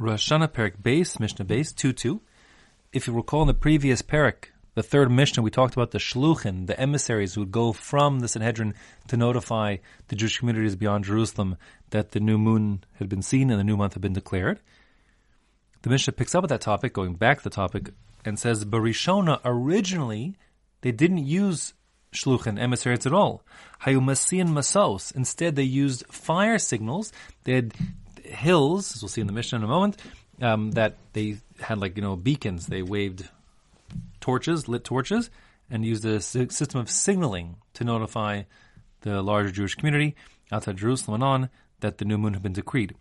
Rosh Hashanah Perik Beis, Mishnah Beis, 2-2. If you recall in the previous Perik, the third Mishnah, we talked about the Shluchin, the emissaries who would go from the Sanhedrin to notify the Jewish communities beyond Jerusalem that the new moon had been seen and the new month had been declared. The Mishnah picks up at that topic, going back to the topic, and says, Barishona, originally, they didn't use shluchin, emissaries at all. Hayumasian masos. Instead, they used fire signals. They had hills, as we'll see in the Mishnah in a moment, um, that they had like, you know, beacons. They waved torches, lit torches, and used a system of signaling to notify the larger Jewish community outside Jerusalem and on that the new moon had been decreed.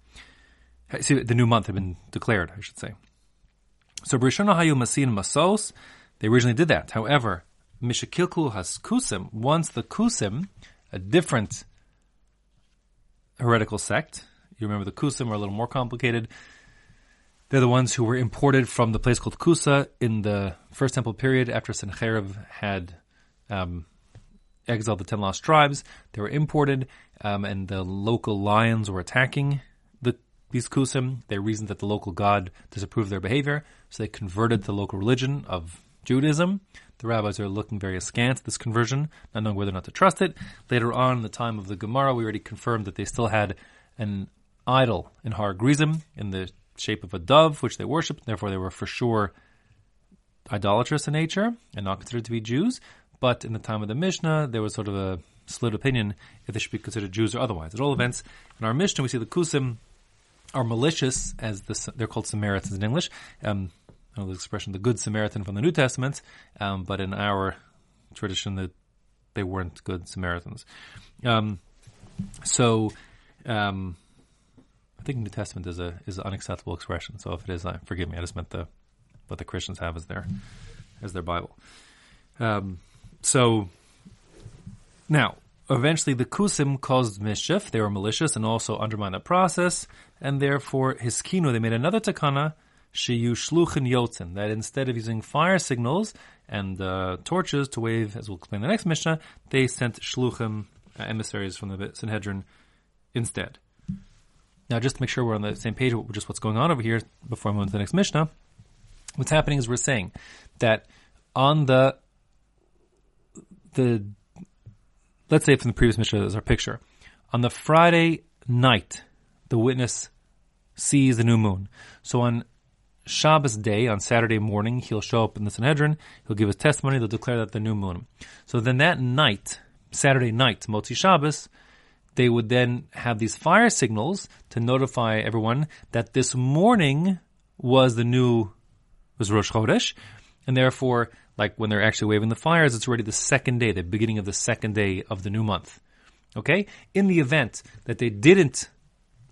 See, the new month had been declared, I should say. So Brishona Hayu Masin Masos, they originally did that. However, Mishakilku has Kusim, once the Kusim, a different heretical sect, you remember the Kusim are a little more complicated. They're the ones who were imported from the place called Kusa in the First Temple period after Sennacherib had um, exiled the ten lost tribes. They were imported, um, and the local lions were attacking the, these Kusim. They reasoned that the local god disapproved their behavior, so they converted to the local religion of Judaism. The rabbis are looking very askance at this conversion, not knowing whether or not to trust it. Later on, in the time of the Gemara, we already confirmed that they still had an idol in Har Grizim in the shape of a dove, which they worshipped. Therefore, they were for sure idolatrous in nature and not considered to be Jews. But in the time of the Mishnah, there was sort of a split opinion if they should be considered Jews or otherwise. At all events, in our Mishnah, we see the Kusim are malicious, as the, they're called Samaritans in English. Um, I know the expression, the Good Samaritan from the New Testament, um, but in our tradition, that they weren't good Samaritans. Um, so, um, think New Testament is a is an unacceptable expression. So if it is, uh, forgive me. I just meant the what the Christians have as their as their Bible. Um, so now, eventually, the Kusim caused mischief. They were malicious and also undermined the process, and therefore, Hiskinu, they made another takana, Shiyu Shluchin Yotzin, that instead of using fire signals and uh, torches to wave, as we'll explain in the next Mishnah, they sent Shluchim, uh, emissaries from the Sanhedrin, instead. Now, just to make sure we're on the same page just what's going on over here before I move on to the next Mishnah, what's happening is we're saying that on the the let's say from the previous Mishnah as our picture, on the Friday night, the witness sees the new moon. So on Shabbos day, on Saturday morning, he'll show up in the Sanhedrin, he'll give his testimony, they'll declare that the new moon. So then that night, Saturday night, Motzi Shabbos, they would then have these fire signals to notify everyone that this morning was the new was Rosh Chodesh, and therefore, like when they're actually waving the fires, it's already the second day, the beginning of the second day of the new month. Okay, in the event that they didn't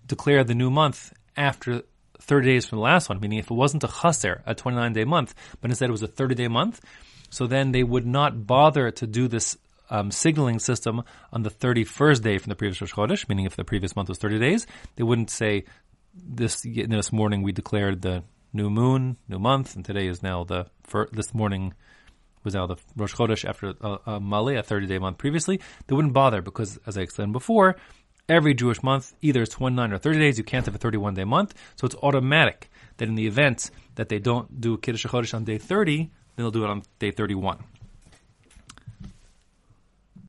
declare the new month after 30 days from the last one, meaning if it wasn't a chaser, a 29 day month, but instead it was a 30 day month, so then they would not bother to do this um, signaling system on the 31st day from the previous Rosh Chodesh, meaning if the previous month was 30 days, they wouldn't say this this morning we declared the new moon, new month, and today is now the first, this morning was now the Rosh Chodesh after a, a malei, a 30 day month previously. They wouldn't bother because, as I explained before, every Jewish month either it's 29 or 30 days. You can't have a 31 day month, so it's automatic that in the event that they don't do Kiddush Chodesh on day 30, then they'll do it on day 31.